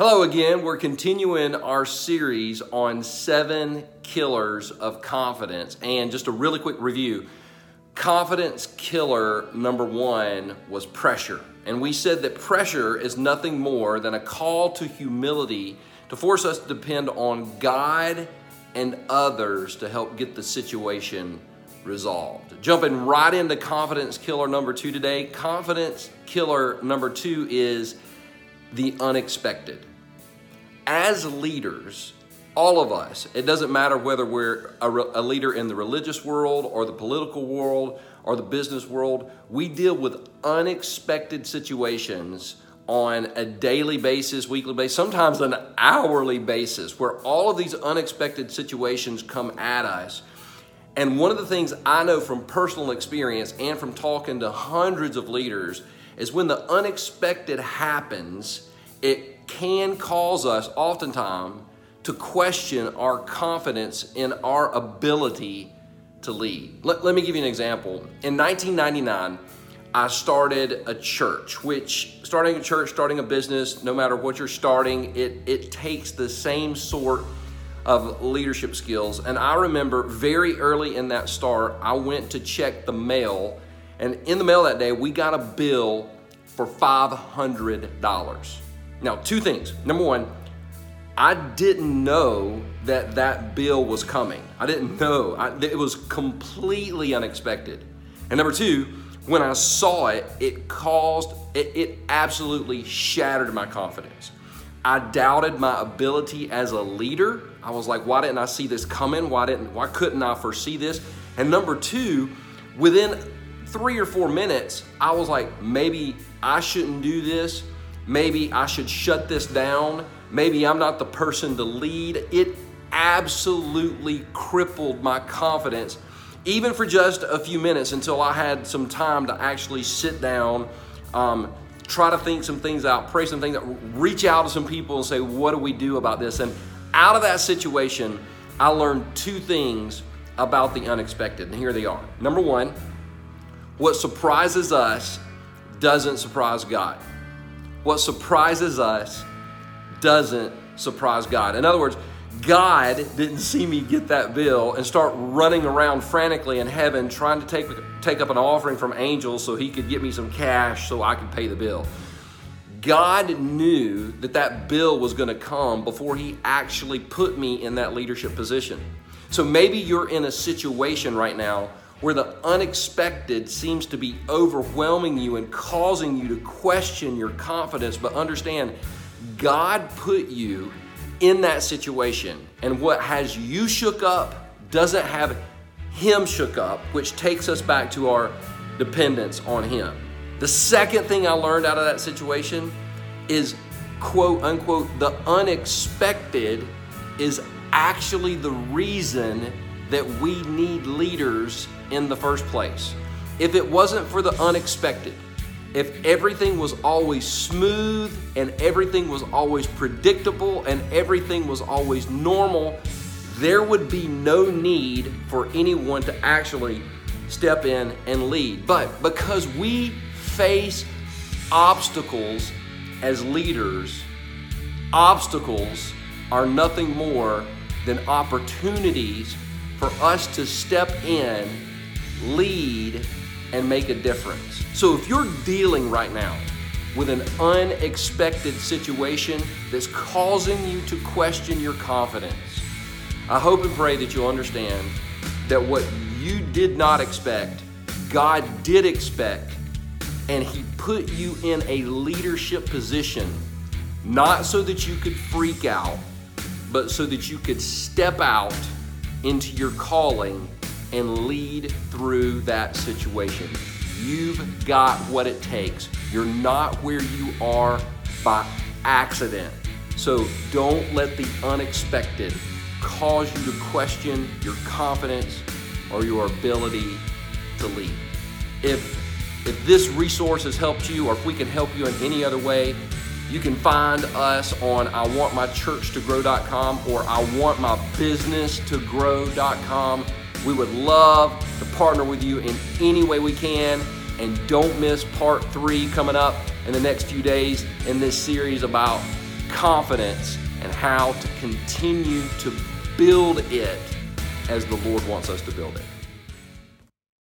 Hello again. We're continuing our series on seven killers of confidence. And just a really quick review confidence killer number one was pressure. And we said that pressure is nothing more than a call to humility to force us to depend on God and others to help get the situation resolved. Jumping right into confidence killer number two today. Confidence killer number two is the unexpected as leaders, all of us, it doesn't matter whether we're a, a, leader in the religious world or the political world or the business world, we deal with unexpected situations on a daily basis, weekly basis, sometimes an hourly basis, where all of these unexpected situations come at us. And one of the things I know from personal experience and from talking to hundreds of leaders is when the unexpected happens, it can cause us oftentimes to question our confidence in our ability to lead. Let, let me give you an example. In 1999, I started a church, which starting a church, starting a business, no matter what you're starting, it, it takes the same sort of leadership skills. And I remember very early in that start, I went to check the mail, and in the mail that day, we got a bill for $500. Now, two things. Number one, I didn't know that that bill was coming. I didn't know. I, it was completely unexpected. And number two, when I saw it, it caused, it, it absolutely shattered my confidence. I doubted my ability as a leader. I was like, why didn't I see this coming? Why didn't, why couldn't I foresee this? And number two, within three or four minutes, I was like, maybe I shouldn't do this maybe I should shut this down, maybe I'm not the person to lead. It absolutely crippled my confidence, even for just a few minutes until I had some time to actually sit down, um, try to think some things out, pray some things out, reach out to some people and say, what do we do about this? And out of that situation, I learned two things about the unexpected, and here they are. Number one, what surprises us doesn't surprise God. What surprises us doesn't surprise God. In other words, God didn't see me get that bill and start running around frantically in heaven trying to take, take up an offering from angels so he could get me some cash so I could pay the bill. God knew that that bill was going to come before he actually put me in that leadership position. So maybe you're in a situation right now where the unexpected seems to be overwhelming you and causing you to question your confidence. But understand, God put you in that situation, and what has you shook up doesn't have Him shook up, which takes us back to our dependence on Him. The second thing I learned out of that situation is quote unquote, the unexpected is actually the reason that we need leaders in the first place. If it wasn't for the unexpected, if everything was always smooth and everything was always predictable and everything was always normal, there would be no need for anyone to actually step in and lead. But because we face obstacles as leaders, obstacles are nothing more than opportunities for us to step in lead, and make a difference. So if you're dealing right now with an unexpected situation that's causing you to question your confidence, I hope and pray that you'll understand that what you did not expect, God did expect, and He put you in a leadership position, not so that you could freak out, but so that you could step out into your calling and lead through that situation. You've got what it takes. You're not where you are by accident. So don't let the unexpected cause you to question your confidence or your ability to lead. If if this resource has helped you or if we can help you in any other way, you can find us on I want my church to grow.com or I want my business to grow.com. We would love to partner with you in any way we can. And don't miss part three coming up in the next few days in this series about confidence and how to continue to build it as the Lord wants us to build it.